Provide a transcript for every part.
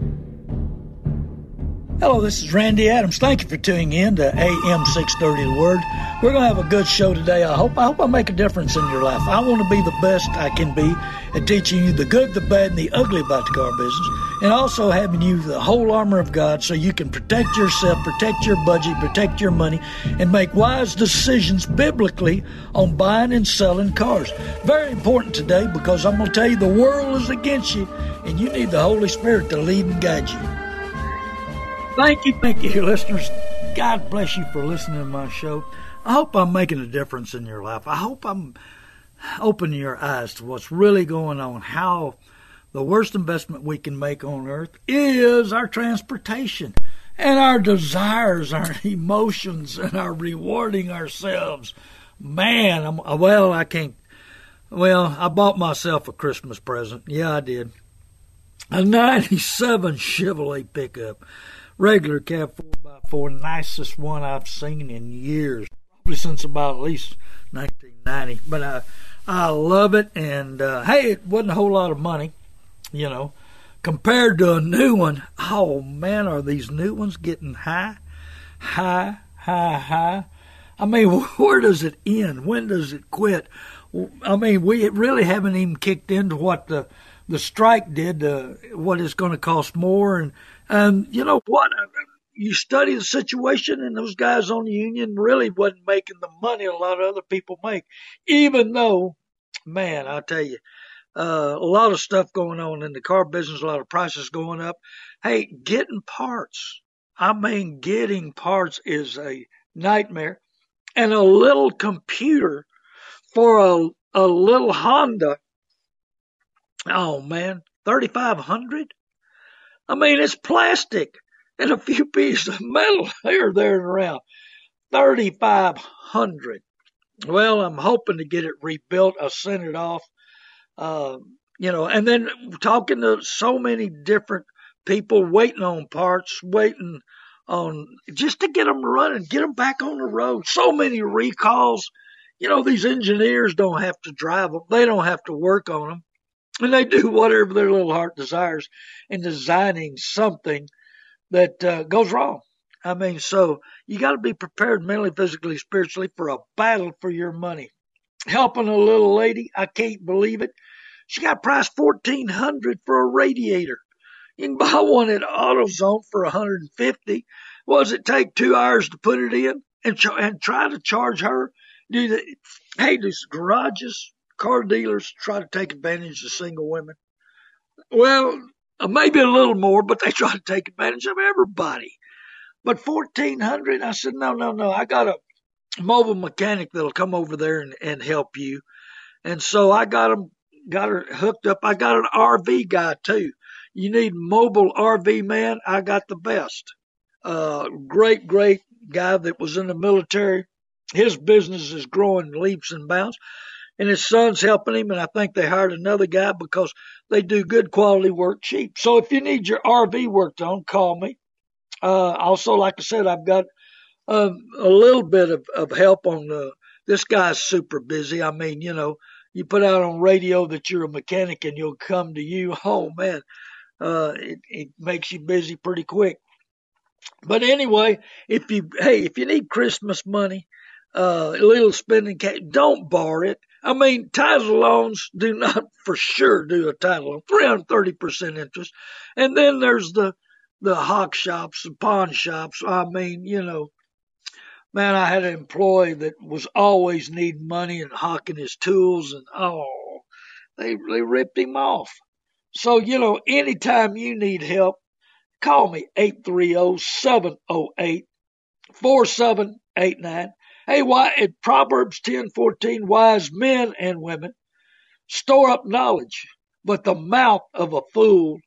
you. Hello, this is Randy Adams. Thank you for tuning in to AM 630 The Word. We're going to have a good show today. I hope I hope I make a difference in your life. I want to be the best I can be at teaching you the good, the bad, and the ugly about the car business, and also having you the whole armor of God so you can protect yourself, protect your budget, protect your money, and make wise decisions biblically on buying and selling cars. Very important today because I'm going to tell you the world is against you, and you need the Holy Spirit to lead and guide you. Thank you, thank you, listeners. God bless you for listening to my show. I hope I'm making a difference in your life. I hope I'm opening your eyes to what's really going on, how the worst investment we can make on earth is our transportation and our desires, our emotions, and our rewarding ourselves. Man, I'm, well, I can't. Well, I bought myself a Christmas present. Yeah, I did. A 97 Chevrolet pickup regular cab 4x4, nicest one I've seen in years, probably since about at least 1990. But I, I love it, and uh, hey, it wasn't a whole lot of money, you know, compared to a new one. Oh man, are these new ones getting high, high, high, high? I mean, where does it end? When does it quit? I mean, we really haven't even kicked into what the the strike did, uh, what it's going to cost more, and and you know what? You study the situation, and those guys on the union really wasn't making the money a lot of other people make, even though, man, I tell you, uh, a lot of stuff going on in the car business, a lot of prices going up. Hey, getting parts. I mean, getting parts is a nightmare. And a little computer for a, a little Honda. Oh man, 3500 I mean, it's plastic and a few pieces of metal here, there, and around. 3,500. Well, I'm hoping to get it rebuilt. I sent it off. Uh, you know, and then talking to so many different people waiting on parts, waiting on just to get them running, get them back on the road. So many recalls. You know, these engineers don't have to drive them. They don't have to work on them and they do whatever their little heart desires in designing something that uh, goes wrong. I mean, so you got to be prepared mentally, physically, spiritually for a battle for your money. Helping a little lady, I can't believe it. She got priced fourteen hundred for a radiator. You can buy one at AutoZone for a 150. What does it take two hours to put it in and ch- and try to charge her? Do the hey, these garages, car dealers try to take advantage of single women. Well, uh, maybe a little more, but they try to take advantage of everybody. But fourteen hundred, I said, no, no, no. I got a mobile mechanic that'll come over there and, and help you. And so I got him, got her hooked up. I got an RV guy too. You need mobile RV man. I got the best. Uh, great, great guy that was in the military. His business is growing leaps and bounds and his son's helping him. And I think they hired another guy because they do good quality work cheap. So if you need your RV worked on, call me. Uh, also, like I said, I've got um, a little bit of, of help on the. This guy's super busy. I mean, you know, you put out on radio that you're a mechanic and you'll come to you. Oh man, uh, it, it makes you busy pretty quick. But anyway, if you hey, if you need Christmas money, uh, a little spending cash, don't borrow it. I mean, title loans do not for sure do a title loan, 330% interest. And then there's the, the hawk shops, the pawn shops. I mean, you know, man, I had an employee that was always needing money and hawking his tools and oh, they, they ripped him off. So, you know, anytime you need help, call me 830 708 4789. Hey, why in Proverbs ten fourteen, wise men and women store up knowledge, but the mouth of a fool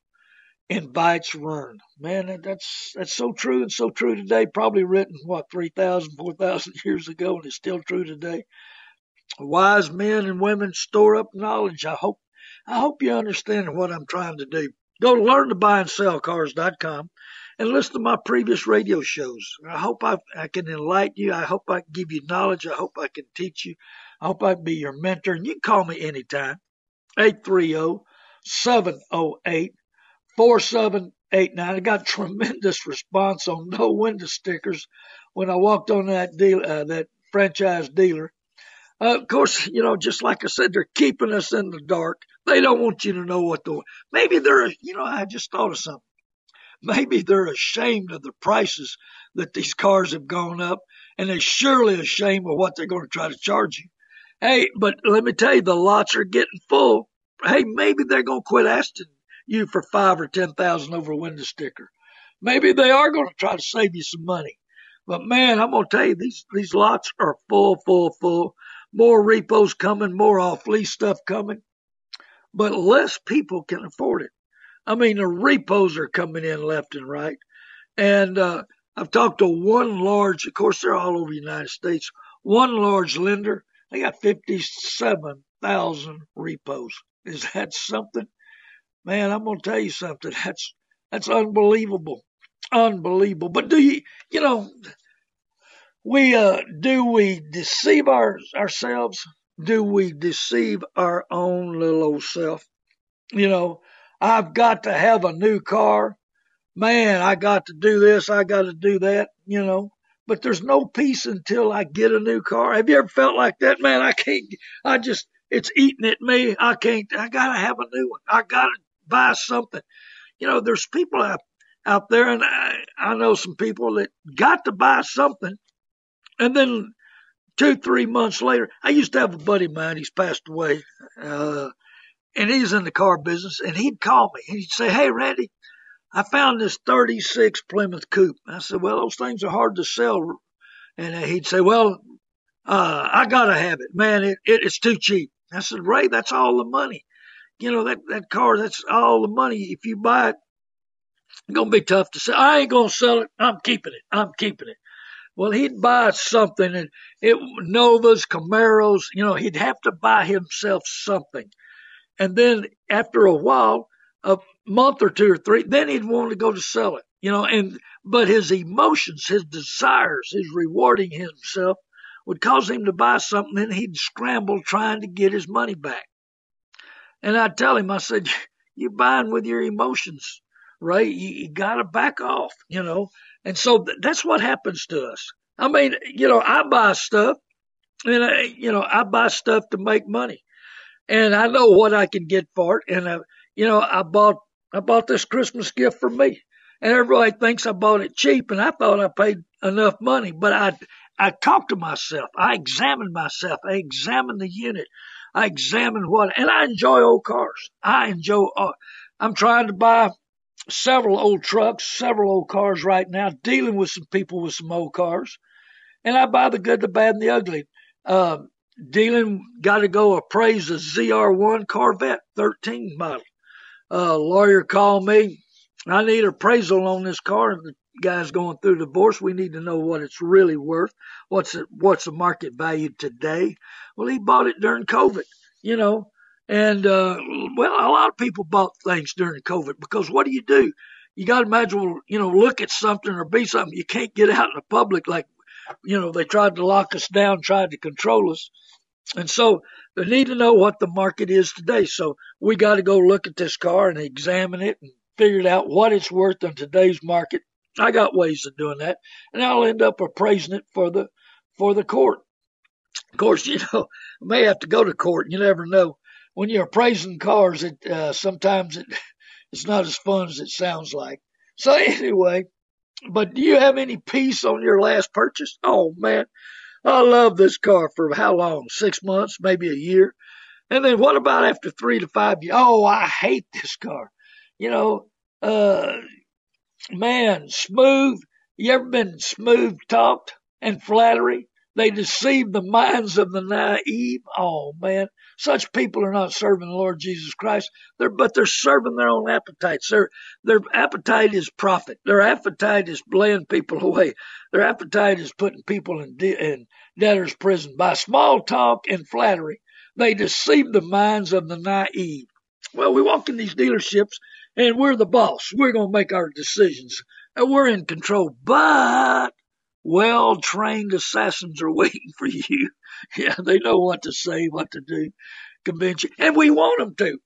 invites ruin. Man, that's that's so true and so true today. Probably written what 3,000, 4,000 years ago, and it's still true today. Wise men and women store up knowledge. I hope I hope you understand what I'm trying to do. Go to learntobuyandsellcars.com and listen to my previous radio shows. I hope I, I can enlighten you. I hope I can give you knowledge. I hope I can teach you. I hope I can be your mentor. And you can call me anytime. 830 708 4789. I got tremendous response on no window stickers when I walked on that deal, uh, that franchise dealer. Uh, of course, you know, just like I said, they're keeping us in the dark. They don't want you to know what the, maybe they're, you know, I just thought of something. Maybe they're ashamed of the prices that these cars have gone up and they're surely ashamed of what they're going to try to charge you. Hey, but let me tell you, the lots are getting full. Hey, maybe they're going to quit asking you for five or ten thousand over a window sticker. Maybe they are going to try to save you some money. But man, I'm going to tell you, these, these lots are full, full, full. More repos coming, more off lease stuff coming. But less people can afford it. I mean, the repos are coming in left and right. And uh, I've talked to one large, of course, they're all over the United States, one large lender. They got 57,000 repos. Is that something? Man, I'm going to tell you something. That's that's unbelievable, unbelievable. But do you, you know, we uh, do we deceive our ourselves? Do we deceive our own little old self? You know, I've got to have a new car. Man, I got to do this. I got to do that, you know. But there's no peace until I get a new car. Have you ever felt like that? Man, I can't, I just, it's eating at me. I can't, I got to have a new one. I got to buy something. You know, there's people out, out there, and I, I know some people that got to buy something. And then two, three months later, I used to have a buddy of mine, he's passed away. Uh, and he's in the car business, and he'd call me and he'd say, "Hey, Randy, I found this '36 Plymouth Coupe." I said, "Well, those things are hard to sell," and he'd say, "Well, uh, I gotta have it, man. It, it it's too cheap." I said, "Ray, that's all the money. You know that that car, that's all the money. If you buy it, it's gonna be tough to sell. I ain't gonna sell it. I'm keeping it. I'm keeping it." Well, he'd buy something, and it Novas, Camaros. You know, he'd have to buy himself something and then after a while, a month or two or three, then he'd want to go to sell it, you know, and, but his emotions, his desires, his rewarding himself would cause him to buy something and he'd scramble trying to get his money back. And I'd tell him, I said, you're buying with your emotions, right? You, you got to back off, you know? And so th- that's what happens to us. I mean, you know, I buy stuff and I, you know, I buy stuff to make money and I know what I can get for it. And I, you know, I bought I bought this Christmas gift for me, and everybody thinks I bought it cheap, and I thought I paid enough money. But I I talked to myself, I examined myself, I examined the unit, I examined what, and I enjoy old cars. I enjoy. Uh, I'm trying to buy several old trucks, several old cars right now, dealing with some people with some old cars, and I buy the good, the bad, and the ugly. Uh, dealing, got to go appraise a ZR1 Corvette 13 model. Uh, lawyer called me. I need appraisal on this car. The guy's going through divorce. We need to know what it's really worth. What's it, what's the market value today? Well, he bought it during COVID, you know, and, uh, well, a lot of people bought things during COVID because what do you do? You got to imagine, you know, look at something or be something. You can't get out in the public like, you know, they tried to lock us down, tried to control us. And so they need to know what the market is today. So we got to go look at this car and examine it and figure out what it's worth in today's market. I got ways of doing that, and I'll end up appraising it for the for the court. Of course, you know, I may have to go to court. You never know. When you're appraising cars, it uh, sometimes it it's not as fun as it sounds like. So anyway, but do you have any peace on your last purchase? Oh man, I love this car for how long? Six months, maybe a year. And then what about after three to five years? Oh, I hate this car. You know, uh, man, smooth. You ever been smooth talked and flattery? They deceive the minds of the naive. Oh man, such people are not serving the Lord Jesus Christ. They're, but they're serving their own appetites. Their, their appetite is profit. Their appetite is laying people away. Their appetite is putting people in, de- in debtor's prison by small talk and flattery. They deceive the minds of the naive. Well, we walk in these dealerships and we're the boss. We're going to make our decisions. And we're in control. But well trained assassins are waiting for you. Yeah, they know what to say, what to do, convince you. And we want them to.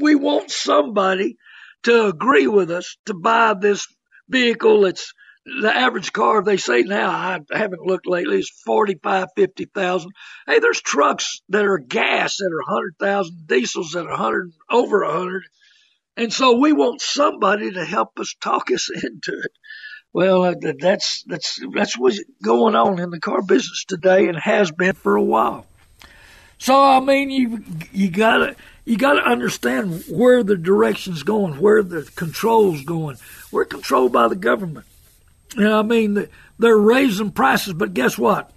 We want somebody to agree with us to buy this vehicle that's the average car they say now I haven't looked lately is forty five fifty thousand. Hey, there's trucks that are gas that are hundred thousand, diesels that are hundred over a hundred, and so we want somebody to help us talk us into it. Well, uh, that's that's that's what's going on in the car business today, and has been for a while. So I mean, you you gotta you gotta understand where the direction's going, where the control's going. We're controlled by the government. You know, I mean, they're raising prices, but guess what?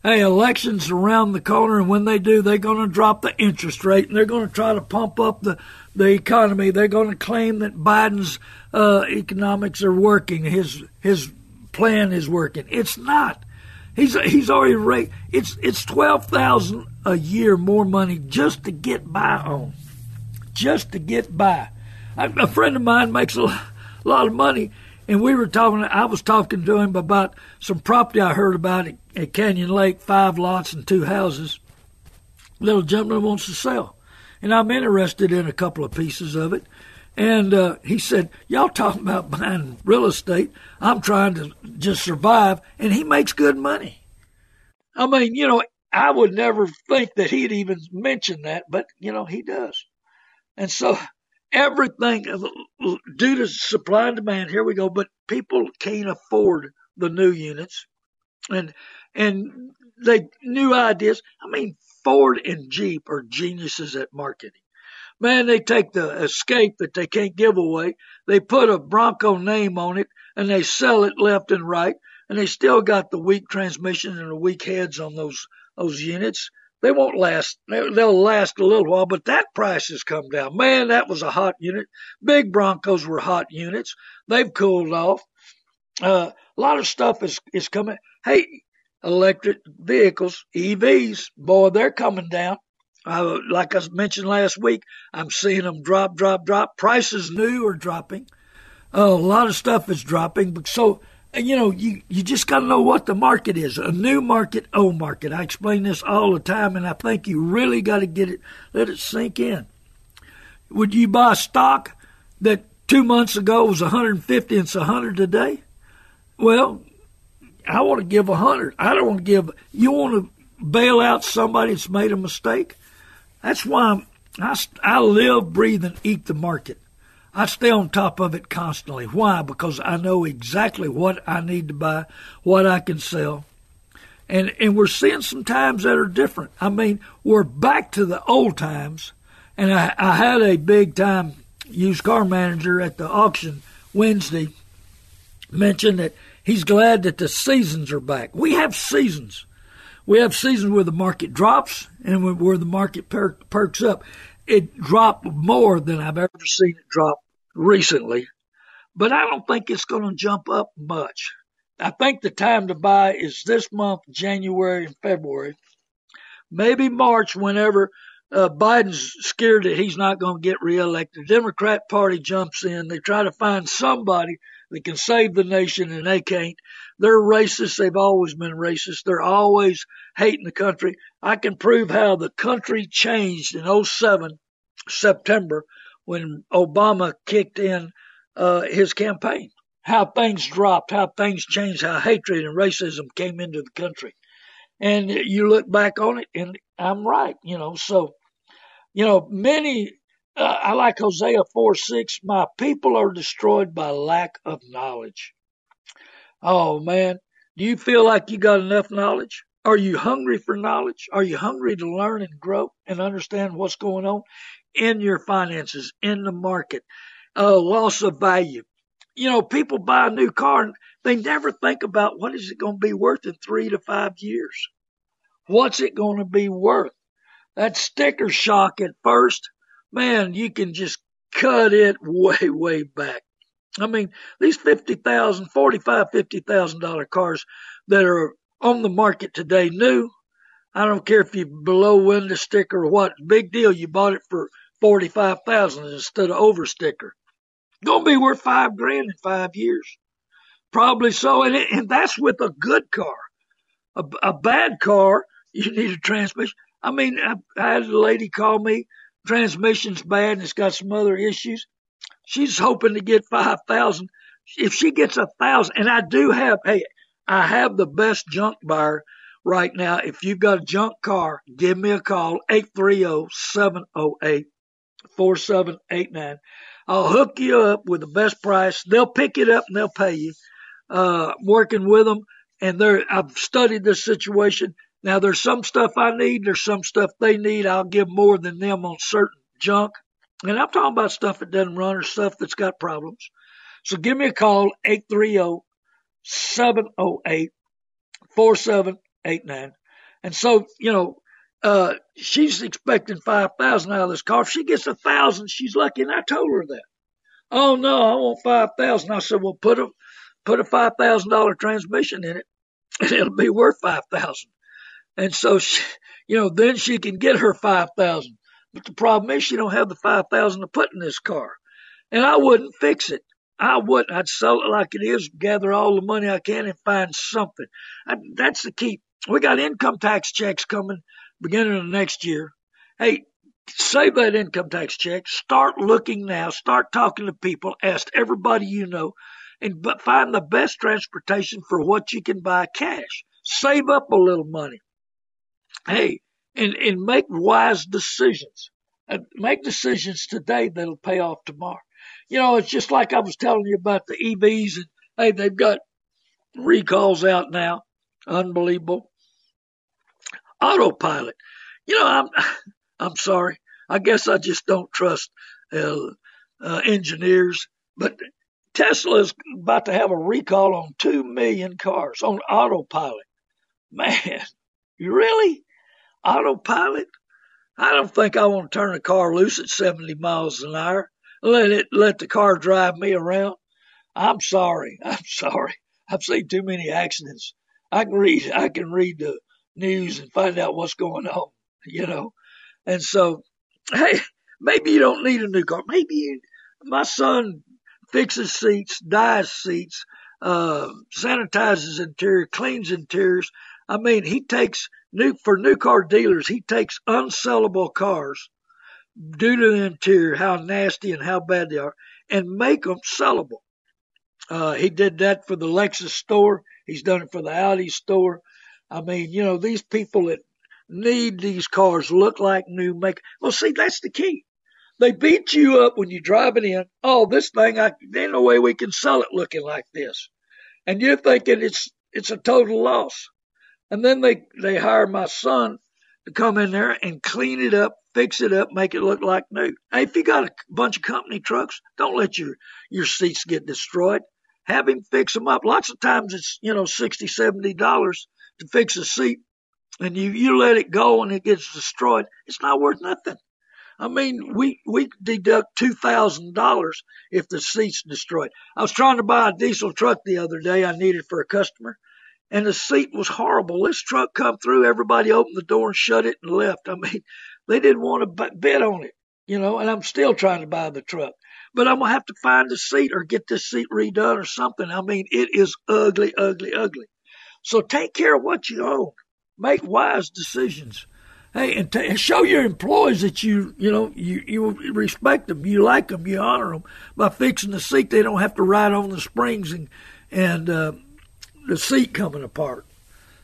Hey, elections around the corner, and when they do, they're going to drop the interest rate, and they're going to try to pump up the the economy. They're going to claim that Biden's uh, economics are working. His his plan is working. It's not. He's he's already rate. It's it's twelve thousand a year more money just to get by on, just to get by. I, a friend of mine makes a lot of money, and we were talking. I was talking to him about some property I heard about at, at Canyon Lake, five lots and two houses. Little gentleman wants to sell and I'm interested in a couple of pieces of it. And uh, he said, Y'all talking about buying real estate. I'm trying to just survive. And he makes good money. I mean, you know, I would never think that he'd even mention that, but, you know, he does. And so everything due to supply and demand, here we go, but people can't afford the new units. And, and they, new ideas. I mean, Ford and Jeep are geniuses at marketing. Man, they take the escape that they can't give away, they put a Bronco name on it, and they sell it left and right, and they still got the weak transmission and the weak heads on those those units. They won't last. They'll last a little while, but that price has come down. Man, that was a hot unit. Big Broncos were hot units. They've cooled off. Uh, a lot of stuff is is coming. Hey, electric vehicles, EVs, boy, they're coming down. Uh, like I mentioned last week, I'm seeing them drop, drop, drop. Prices new are dropping. Uh, a lot of stuff is dropping. So, you know, you, you just got to know what the market is. A new market, old market. I explain this all the time, and I think you really got to get it, let it sink in. Would you buy stock that two months ago was 150 and it's 100 today? Well, I want to give a hundred. I don't want to give. You want to bail out somebody that's made a mistake. That's why I I live, breathe, and eat the market. I stay on top of it constantly. Why? Because I know exactly what I need to buy, what I can sell. And and we're seeing some times that are different. I mean, we're back to the old times. And I, I had a big time used car manager at the auction Wednesday mention that He's glad that the seasons are back. We have seasons. We have seasons where the market drops and where the market per- perks up. It dropped more than I've ever seen it drop recently, but I don't think it's going to jump up much. I think the time to buy is this month, January and February, maybe March, whenever uh, Biden's scared that he's not going to get reelected. The Democrat Party jumps in. They try to find somebody that can save the nation and they can't. They're racist. They've always been racist. They're always hating the country. I can prove how the country changed in 07 September when Obama kicked in uh, his campaign. How things dropped, how things changed, how hatred and racism came into the country. And you look back on it, and I'm right, you know. So, you know, many uh, I like Hosea 4 6. My people are destroyed by lack of knowledge. Oh, man. Do you feel like you got enough knowledge? Are you hungry for knowledge? Are you hungry to learn and grow and understand what's going on in your finances, in the market? Uh, loss of value. you know, people buy a new car and they never think about what is it going to be worth in three to five years. What's it going to be worth? That sticker shock at first, man, you can just cut it way, way back. I mean, these fifty thousand, forty-five, fifty thousand dollar cars that are on the market today, new. I don't care if you below window sticker or what. Big deal. You bought it for forty-five thousand instead of over sticker. Gonna be worth five grand in five years. Probably so, and, it, and that's with a good car. A, a bad car, you need a transmission. I mean, I, I had a lady call me, transmission's bad and it's got some other issues. She's hoping to get five thousand. If she gets a thousand, and I do have, hey, I have the best junk buyer right now. If you've got a junk car, give me a call, 830-708-4789. I'll hook you up with the best price. They'll pick it up and they'll pay you. Uh, working with them and they're, I've studied this situation. Now there's some stuff I need. There's some stuff they need. I'll give more than them on certain junk. And I'm talking about stuff that doesn't run or stuff that's got problems. So give me a call, 830 708 4789. And so, you know, uh, she's expecting 5000 out of this car. If she gets a thousand, she's lucky. And I told her that. Oh no, I want 5000 I said, well, put a, put a $5,000 transmission in it and it'll be worth 5000 And so, she, you know, then she can get her 5000 But the problem is she don't have the 5000 to put in this car. And I wouldn't fix it. I wouldn't. I'd sell it like it is, gather all the money I can and find something. I, that's the key. We got income tax checks coming beginning of next year. Hey, save that income tax check. Start looking now. Start talking to people. Ask everybody you know and find the best transportation for what you can buy cash. Save up a little money. Hey, and, and make wise decisions. Uh, make decisions today that'll pay off tomorrow. You know, it's just like I was telling you about the EVs and hey, they've got recalls out now. Unbelievable. Autopilot. You know, I'm, I'm sorry. I guess I just don't trust uh, uh, engineers, but Tesla is about to have a recall on 2 million cars on autopilot. Man, you really? Autopilot? I don't think I want to turn a car loose at 70 miles an hour. Let it, let the car drive me around. I'm sorry. I'm sorry. I've seen too many accidents. I can read, I can read the news and find out what's going on, you know? And so, hey, maybe you don't need a new car. Maybe you, my son fixes seats, dyes seats, uh, sanitizes interior, cleans interiors. I mean, he takes new for new car dealers. He takes unsellable cars due to the interior, how nasty and how bad they are, and make them sellable. Uh, he did that for the Lexus store. He's done it for the Audi store. I mean, you know, these people that need these cars look like new make. Well, see, that's the key. They beat you up when you drive it in. Oh, this thing, I, ain't no way we can sell it looking like this. And you're thinking it's, it's a total loss. And then they, they hire my son to come in there and clean it up, fix it up, make it look like new. Hey, if you got a bunch of company trucks, don't let your, your seats get destroyed. Have him fix them up. Lots of times it's, you know, sixty, seventy dollars to fix a seat and you, you let it go and it gets destroyed. It's not worth nothing. I mean, we we deduct two thousand dollars if the seat's destroyed. I was trying to buy a diesel truck the other day. I needed for a customer, and the seat was horrible. This truck come through, everybody opened the door and shut it and left. I mean, they didn't want to bid on it, you know. And I'm still trying to buy the truck, but I'm gonna have to find a seat or get this seat redone or something. I mean, it is ugly, ugly, ugly. So take care of what you own. Make wise decisions. Hey, and, t- and show your employees that you, you know, you, you respect them, you like them, you honor them by fixing the seat. They don't have to ride on the springs and, and, uh, the seat coming apart.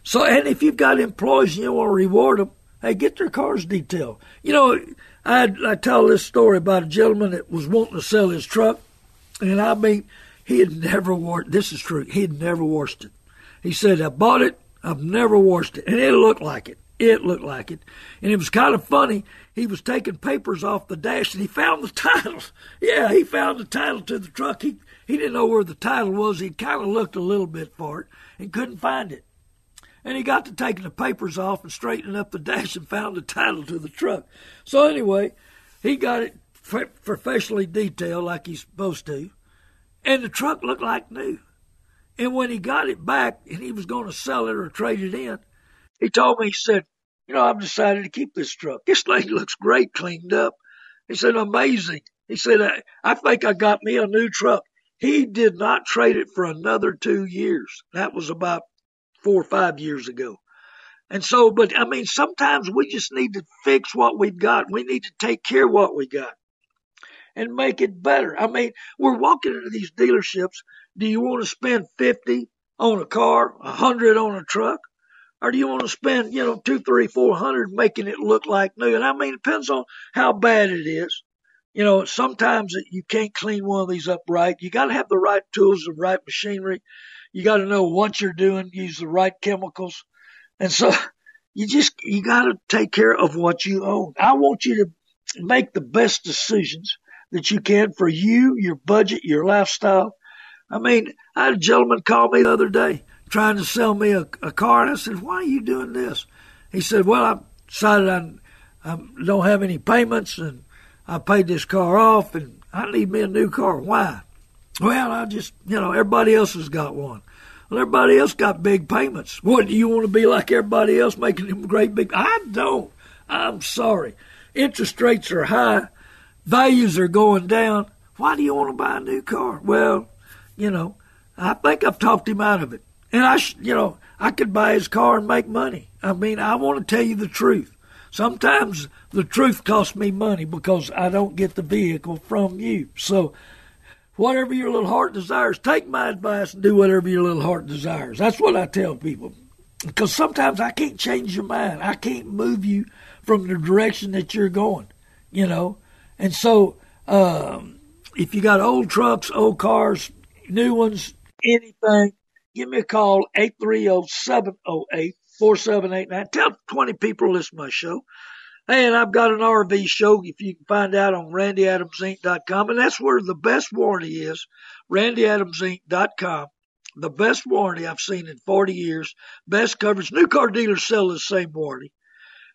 So, and if you've got employees and you want to reward them, hey, get their cars detailed. You know, I I tell this story about a gentleman that was wanting to sell his truck, and I mean, he had never washed. This is true. He had never washed it. He said, "I bought it. I've never washed it, and it looked like it. It looked like it. And it was kind of funny. He was taking papers off the dash and he found the title. Yeah, he found the title to the truck. He he didn't know where the title was. He kind of looked a little bit for it and couldn't find it. And he got to taking the papers off and straightening up the dash and found the title to the truck. So anyway, he got it professionally detailed like he's supposed to, and the truck looked like new. And when he got it back and he was going to sell it or trade it in, he told me, he said, you know, I've decided to keep this truck. This thing looks great cleaned up. He said, amazing. He said, I, I think I got me a new truck. He did not trade it for another two years. That was about four or five years ago. And so, but I mean, sometimes we just need to fix what we've got. We need to take care of what we got and make it better. I mean, we're walking into these dealerships. Do you want to spend 50 on a car, a hundred on a truck? Or do you want to spend, you know, two, three, four hundred making it look like new? And I mean, it depends on how bad it is. You know, sometimes you can't clean one of these up right. You got to have the right tools, the right machinery. You got to know what you're doing, use the right chemicals. And so you just, you got to take care of what you own. I want you to make the best decisions that you can for you, your budget, your lifestyle. I mean, I had a gentleman call me the other day trying to sell me a, a car, and I said, "Why are you doing this?" He said, "Well, I decided I, I don't have any payments, and I paid this car off, and I need me a new car. Why?" Well, I just, you know, everybody else has got one. Well, everybody else got big payments. What do you want to be like everybody else, making them great big? I don't. I'm sorry. Interest rates are high values are going down. Why do you want to buy a new car? Well, you know, I think I've talked him out of it. And I, you know, I could buy his car and make money. I mean, I want to tell you the truth. Sometimes the truth costs me money because I don't get the vehicle from you. So, whatever your little heart desires, take my advice and do whatever your little heart desires. That's what I tell people. Because sometimes I can't change your mind. I can't move you from the direction that you're going, you know. And so, um, if you got old trucks, old cars, new ones, anything, give me a call, 830-708-4789. Tell 20 people to listen to my show. And I've got an RV show if you can find out on randyadamsinc.com. And that's where the best warranty is, randyadamsinc.com. The best warranty I've seen in 40 years. Best coverage. New car dealers sell the same warranty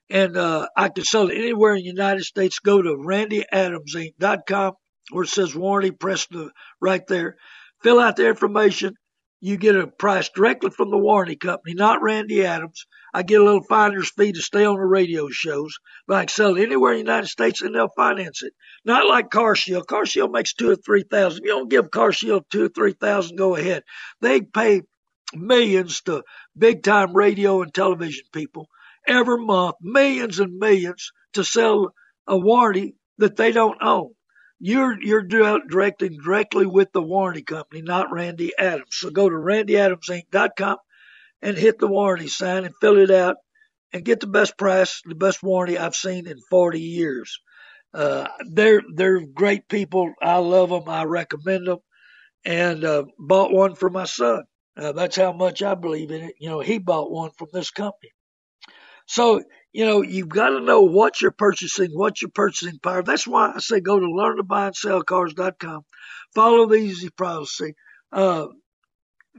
and uh, I can sell it anywhere in the United States. Go to randyadamsinc.com where it says warranty, press the right there, fill out the information. You get a price directly from the warranty company, not Randy Adams. I get a little finder's fee to stay on the radio shows, but I can sell it anywhere in the United States and they'll finance it. Not like Car Shield. Car Shield makes two or three thousand. You don't give Car Shield two or three thousand, go ahead. They pay millions to big time radio and television people every month millions and millions to sell a warranty that they don't own. You're you're directing directly with the warranty company, not Randy Adams. So go to randyadamsinc.com and hit the warranty sign and fill it out and get the best price, the best warranty I've seen in 40 years. Uh, they're they're great people. I love them. I recommend them, and uh, bought one for my son. Uh, that's how much I believe in it. You know, he bought one from this company. So, you know, you've got to know what you're purchasing, what your purchasing power. That's why I say go to learn to buy and sell learntobuyandSellCars.com. Follow the easy policy. Uh,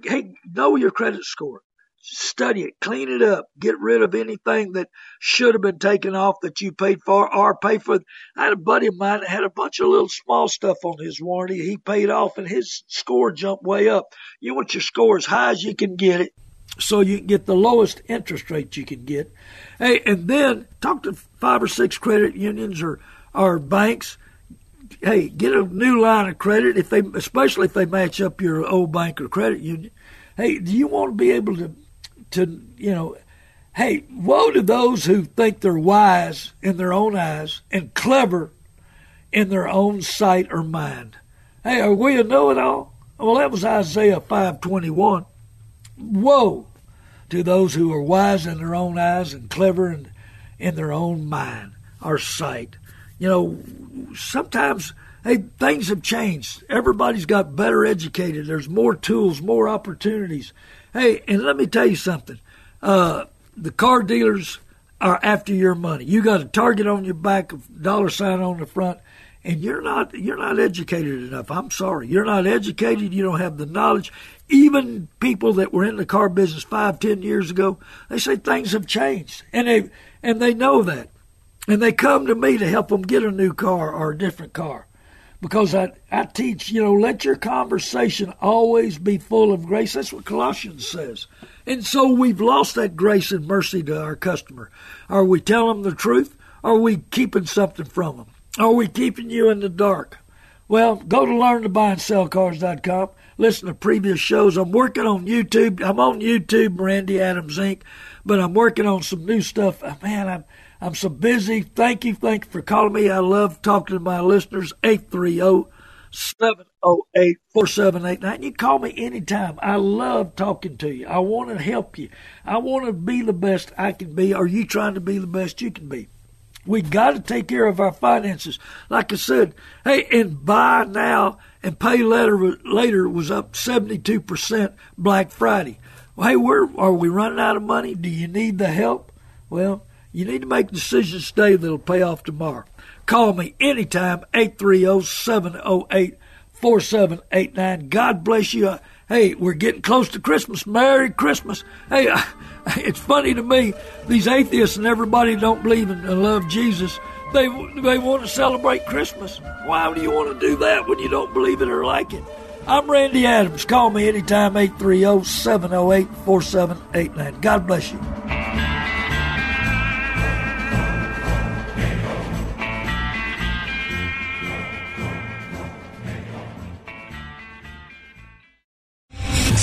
hey, know your credit score. Study it, clean it up, get rid of anything that should have been taken off that you paid for or pay for. I had a buddy of mine that had a bunch of little small stuff on his warranty. He paid off and his score jumped way up. You want your score as high as you can get it so you can get the lowest interest rate you can get. Hey, and then talk to five or six credit unions or or banks. Hey, get a new line of credit if they, especially if they match up your old bank or credit union. Hey, do you want to be able to, to you know, hey, woe to those who think they're wise in their own eyes and clever in their own sight or mind. Hey, are we a know-it-all? Well, that was Isaiah five twenty one. Woe to those who are wise in their own eyes and clever in, in their own mind or sight. You know, sometimes hey, things have changed. Everybody's got better educated. There's more tools, more opportunities. Hey, and let me tell you something. Uh, the car dealers are after your money. You got a target on your back, a dollar sign on the front, and you're not you're not educated enough. I'm sorry, you're not educated. You don't have the knowledge. Even people that were in the car business five, ten years ago, they say things have changed, and they and they know that, and they come to me to help them get a new car or a different car, because I I teach you know let your conversation always be full of grace. That's what Colossians says, and so we've lost that grace and mercy to our customer. Are we telling them the truth? Are we keeping something from them? Are we keeping you in the dark? Well, go to learntobuyandsellcars.com. Listen to previous shows. I'm working on YouTube. I'm on YouTube, Randy Adams Inc., but I'm working on some new stuff. Uh, man, I'm I'm so busy. Thank you. Thank you for calling me. I love talking to my listeners. 830 708 4789. You call me anytime. I love talking to you. I want to help you. I want to be the best I can be. Are you trying to be the best you can be? We got to take care of our finances. Like I said, hey, and buy now and pay later later was up 72% Black Friday. Well, hey, where are we running out of money? Do you need the help? Well, you need to make decisions today that'll pay off tomorrow. Call me anytime, 830-708-4789. God bless you. Hey, we're getting close to Christmas. Merry Christmas. Hey, it's funny to me, these atheists and everybody don't believe in and love Jesus, they, they want to celebrate Christmas. Why do you want to do that when you don't believe it or like it? I'm Randy Adams. Call me anytime, 830 708 4789. God bless you.